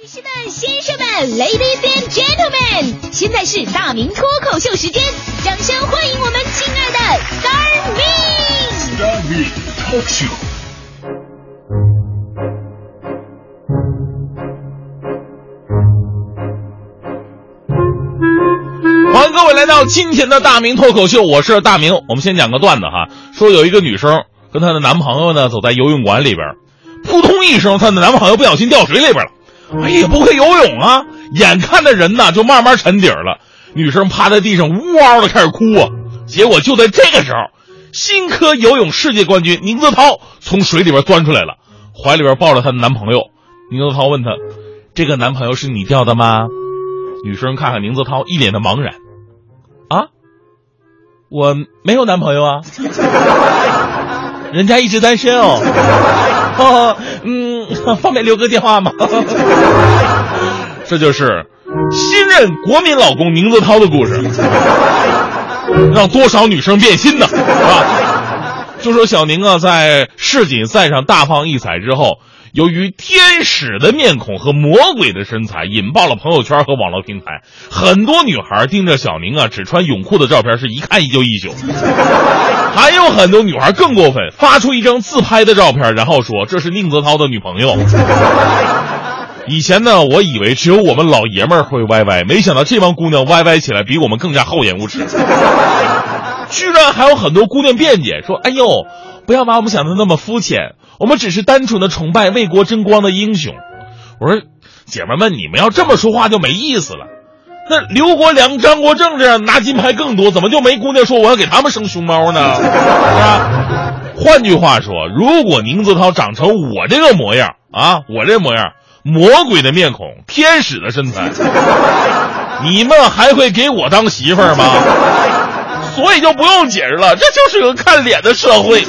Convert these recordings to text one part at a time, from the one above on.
女士们、先生们，Ladies and Gentlemen，现在是大明脱口秀时间，掌声欢迎我们亲爱的 Star Me。Star Me Talk Show。欢迎各位来到今天的大明脱口秀，我是大明。我们先讲个段子哈，说有一个女生跟她的男朋友呢走在游泳馆里边，扑通一声，她的男朋友不小心掉水里边了。哎呀，不会游泳啊！眼看着人呐就慢慢沉底了，女生趴在地上呜嗷的开始哭啊。结果就在这个时候，新科游泳世界冠军宁泽涛从水里边钻出来了，怀里边抱着她的男朋友。宁泽涛问她：“这个男朋友是你掉的吗？”女生看看宁泽涛，一脸的茫然。啊，我没有男朋友啊，人家一直单身哦。哦，嗯，方便留个电话吗？这就是新任国民老公宁泽涛的故事，让多少女生变心呢？是吧？就说小宁啊，在世锦赛上大放异彩之后。由于天使的面孔和魔鬼的身材，引爆了朋友圈和网络平台。很多女孩盯着小宁啊，只穿泳裤的照片是一看就一宿。还有很多女孩更过分，发出一张自拍的照片，然后说这是宁泽涛的女朋友。以前呢，我以为只有我们老爷们儿会歪歪，没想到这帮姑娘歪歪起来比我们更加厚颜无耻。居然还有很多姑娘辩解说：“哎呦，不要把我们想的那么肤浅。”我们只是单纯的崇拜为国争光的英雄。我说，姐妹们，你们要这么说话就没意思了。那刘国梁、张国正这样拿金牌更多，怎么就没姑娘说我要给他们生熊猫呢？是吧？换句话说，如果宁泽涛长成我这个模样啊，我这模样，魔鬼的面孔，天使的身材，你们还会给我当媳妇儿吗？所以就不用解释了，这就是个看脸的社会。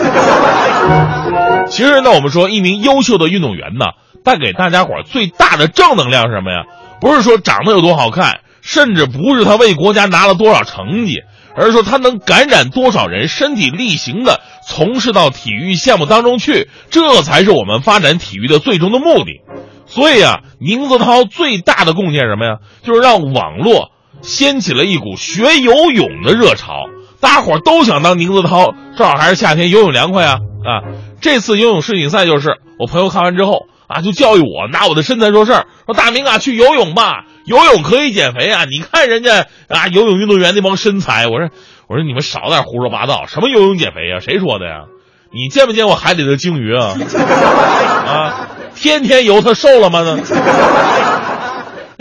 其实呢，我们说一名优秀的运动员呢，带给大家伙最大的正能量是什么呀？不是说长得有多好看，甚至不是他为国家拿了多少成绩，而是说他能感染多少人身体力行的从事到体育项目当中去，这才是我们发展体育的最终的目的。所以啊，宁泽涛最大的贡献什么呀？就是让网络掀起了一股学游泳的热潮，大家伙都想当宁泽涛，正好还是夏天，游泳凉快啊啊！这次游泳世锦赛就是我朋友看完之后啊，就教育我拿我的身材说事儿，说大明啊，去游泳吧，游泳可以减肥啊！你看人家啊，游泳运动员那帮身材，我说我说你们少点胡说八道，什么游泳减肥啊？谁说的呀？你见没见过海里的鲸鱼啊？啊，天天游，它瘦了吗？呢？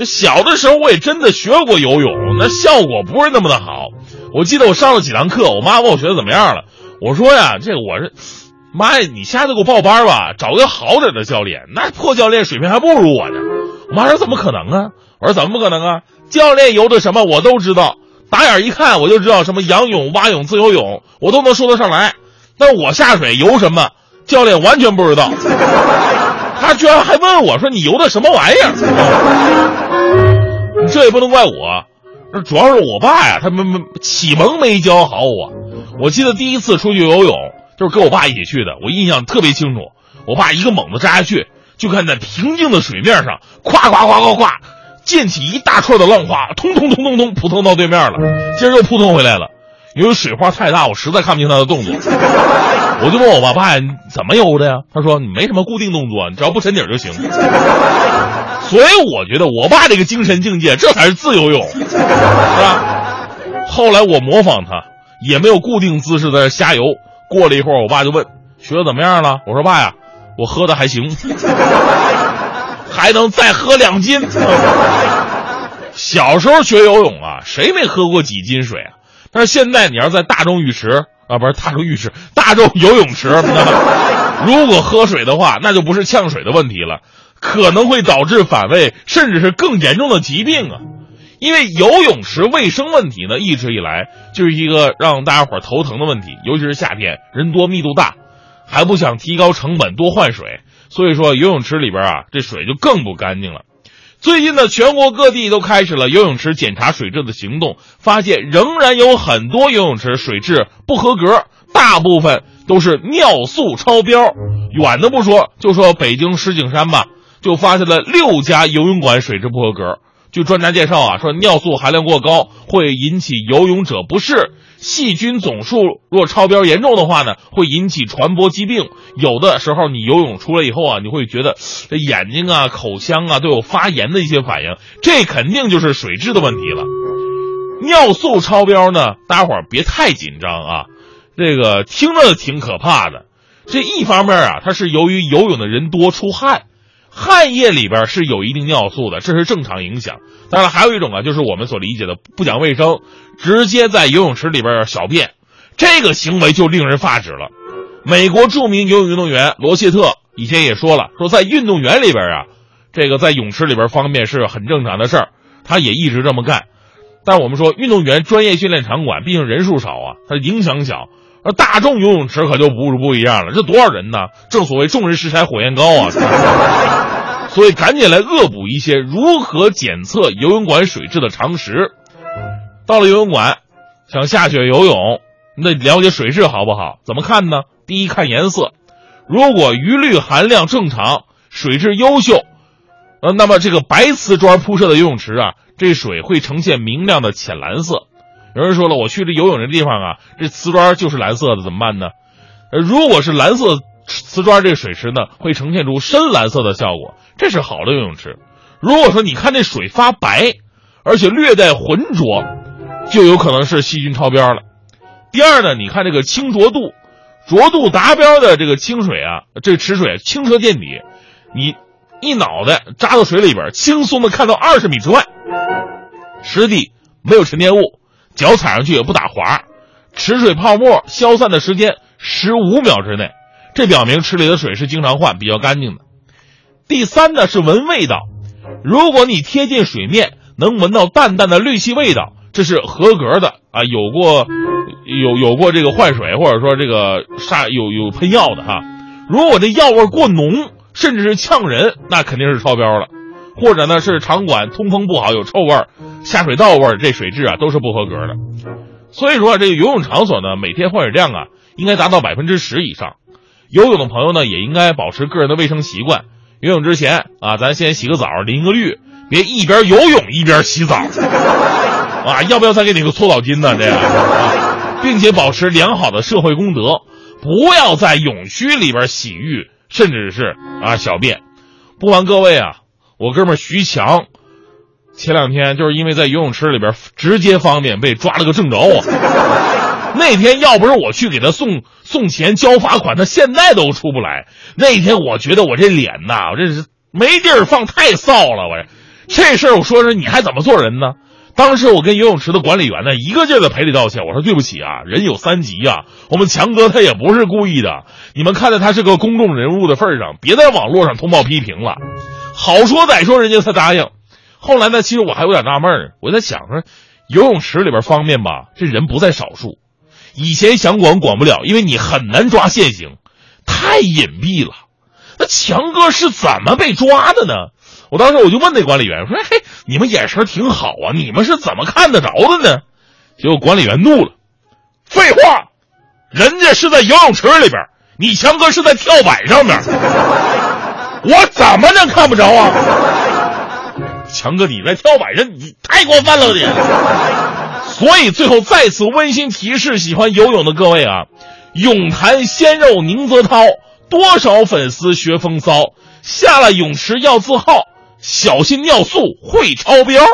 小的时候我也真的学过游泳，那效果不是那么的好。我记得我上了几堂课，我妈问我学的怎么样了，我说呀，这个我是。妈呀！你下次给我报班吧，找个好点的教练。那破教练水平还不如我呢。我妈说怎么可能啊？我说怎么不可能啊？教练游的什么我都知道，打眼一看我就知道什么仰泳、蛙泳、自由泳，我都能说得上来。但我下水游什么，教练完全不知道。他居然还问我说：“你游的什么玩意儿？”这也不能怪我，主要是我爸呀，他没没启蒙没教好我。我记得第一次出去游泳。就是跟我爸一起去的，我印象特别清楚。我爸一个猛子扎下去，就看在平静的水面上，咵咵咵咵咵，溅起一大串的浪花，通通通通通扑腾到对面了，接着又扑腾回来了。因为水花太大，我实在看不清他的动作，我就问我爸爸呀，怎么游的呀？他说你没什么固定动作，你只要不沉底就行。所以我觉得我爸这个精神境界，这才是自由泳，是吧？后来我模仿他，也没有固定姿势在这瞎游。过了一会儿，我爸就问：“学的怎么样了？”我说：“爸呀，我喝的还行，还能再喝两斤。”小时候学游泳啊，谁没喝过几斤水啊？但是现在你要在大众浴池啊，不是大众浴池，大众游泳池，如果喝水的话，那就不是呛水的问题了，可能会导致反胃，甚至是更严重的疾病啊。因为游泳池卫生问题呢，一直以来就是一个让大家伙头疼的问题，尤其是夏天人多密度大，还不想提高成本多换水，所以说游泳池里边啊这水就更不干净了。最近呢，全国各地都开始了游泳池检查水质的行动，发现仍然有很多游泳池水质不合格，大部分都是尿素超标。远的不说，就说北京石景山吧，就发现了六家游泳馆水质不合格。据专家介绍啊，说尿素含量过高会引起游泳者不适，细菌总数若超标严重的话呢，会引起传播疾病。有的时候你游泳出来以后啊，你会觉得这眼睛啊、口腔啊都有发炎的一些反应，这肯定就是水质的问题了。尿素超标呢，大家伙别太紧张啊，这个听着挺可怕的。这一方面啊，它是由于游泳的人多出汗。汗液里边是有一定尿素的，这是正常影响。当然，还有一种啊，就是我们所理解的不讲卫生，直接在游泳池里边小便，这个行为就令人发指了。美国著名游泳运动员罗切特以前也说了，说在运动员里边啊，这个在泳池里边方便是很正常的事儿，他也一直这么干。但我们说，运动员专业训练场馆毕竟人数少啊，它影响小。而大众游泳池可就不不一样了，这多少人呢？正所谓众人拾柴火焰高啊！所以赶紧来恶补一些如何检测游泳馆水质的常识。到了游泳馆，想下雪游泳，你得了解水质好不好？怎么看呢？第一看颜色，如果余氯含量正常，水质优秀，呃，那么这个白瓷砖铺设的游泳池啊，这水会呈现明亮的浅蓝色。有人说了，我去这游泳这地方啊，这瓷砖就是蓝色的，怎么办呢？呃，如果是蓝色瓷砖这水池呢，会呈现出深蓝色的效果，这是好的游泳池。如果说你看这水发白，而且略带浑浊，就有可能是细菌超标了。第二呢，你看这个清浊度，浊度达标的这个清水啊，这池水清澈见底，你一脑袋扎到水里边，轻松的看到二十米之外，湿地没有沉淀物。脚踩上去也不打滑，池水泡沫消散的时间十五秒之内，这表明池里的水是经常换、比较干净的。第三呢是闻味道，如果你贴近水面能闻到淡淡的氯气味道，这是合格的啊，有过有有过这个换水或者说这个杀有有喷药的哈。如果这药味过浓，甚至是呛人，那肯定是超标了。或者呢是场馆通风不好，有臭味儿，下水道味儿，这水质啊都是不合格的。所以说这个游泳场所呢，每天换水量啊应该达到百分之十以上。游泳的朋友呢也应该保持个人的卫生习惯。游泳之前啊，咱先洗个澡，淋个浴，别一边游泳一边洗澡啊！要不要再给你个搓澡巾呢？这样，并且保持良好的社会公德，不要在泳区里边洗浴，甚至是啊小便。不瞒各位啊。我哥们徐强，前两天就是因为在游泳池里边直接方便被抓了个正着啊！那天要不是我去给他送送钱交罚款，他现在都出不来。那天我觉得我这脸呐，我这是没地儿放，太臊了！我这事儿我说说你还怎么做人呢？当时我跟游泳池的管理员呢一个劲儿的赔礼道歉，我说对不起啊，人有三急啊，我们强哥他也不是故意的，你们看在他是个公众人物的份上，别在网络上通报批评了。好说歹说，人家才答应。后来呢，其实我还有点纳闷我在想说，游泳池里边方便吧，这人不在少数。以前想管管不了，因为你很难抓现行，太隐蔽了。那强哥是怎么被抓的呢？我当时我就问那管理员说：“嘿，你们眼神挺好啊，你们是怎么看得着的呢？”结果管理员怒了：“废话，人家是在游泳池里边，你强哥是在跳板上面。”我怎么能看不着啊？强哥，你在跳板上，你太过分了你。所以最后再次温馨提示喜欢游泳的各位啊，泳坛鲜肉宁泽涛，多少粉丝学风骚，下了泳池要自号，小心尿素会超标。